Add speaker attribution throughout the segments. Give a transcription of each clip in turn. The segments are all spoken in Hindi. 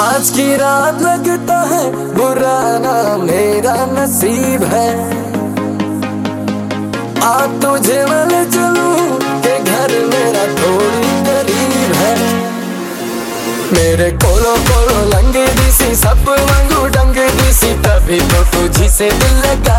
Speaker 1: आज की रात लगता है, बुरा ना मेरा नसीब है। आ तुझे मल चलू, के घर मेरा थोड़ी गरीब है। मेरे कोलो कोलो लंगे दिसी सब वांगू डंगे दिसी तभी तो तुझी से दिल लगा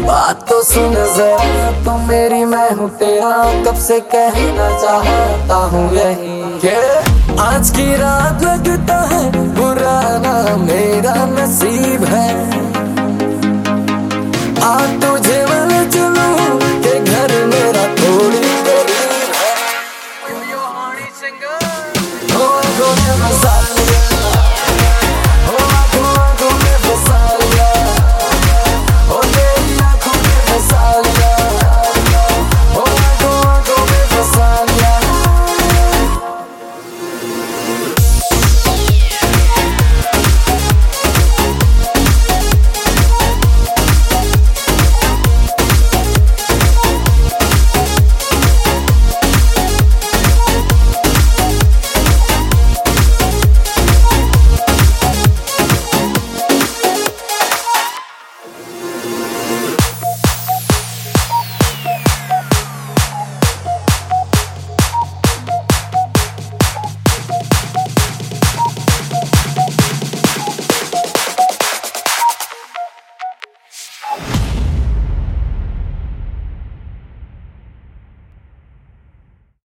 Speaker 1: बात तो सुन जरा, तू मेरी मैं हूँ तेरा, कब से कहना चाहता हूँ यही। के आज की रात लगता है बुरा ना मेरा नसीब है।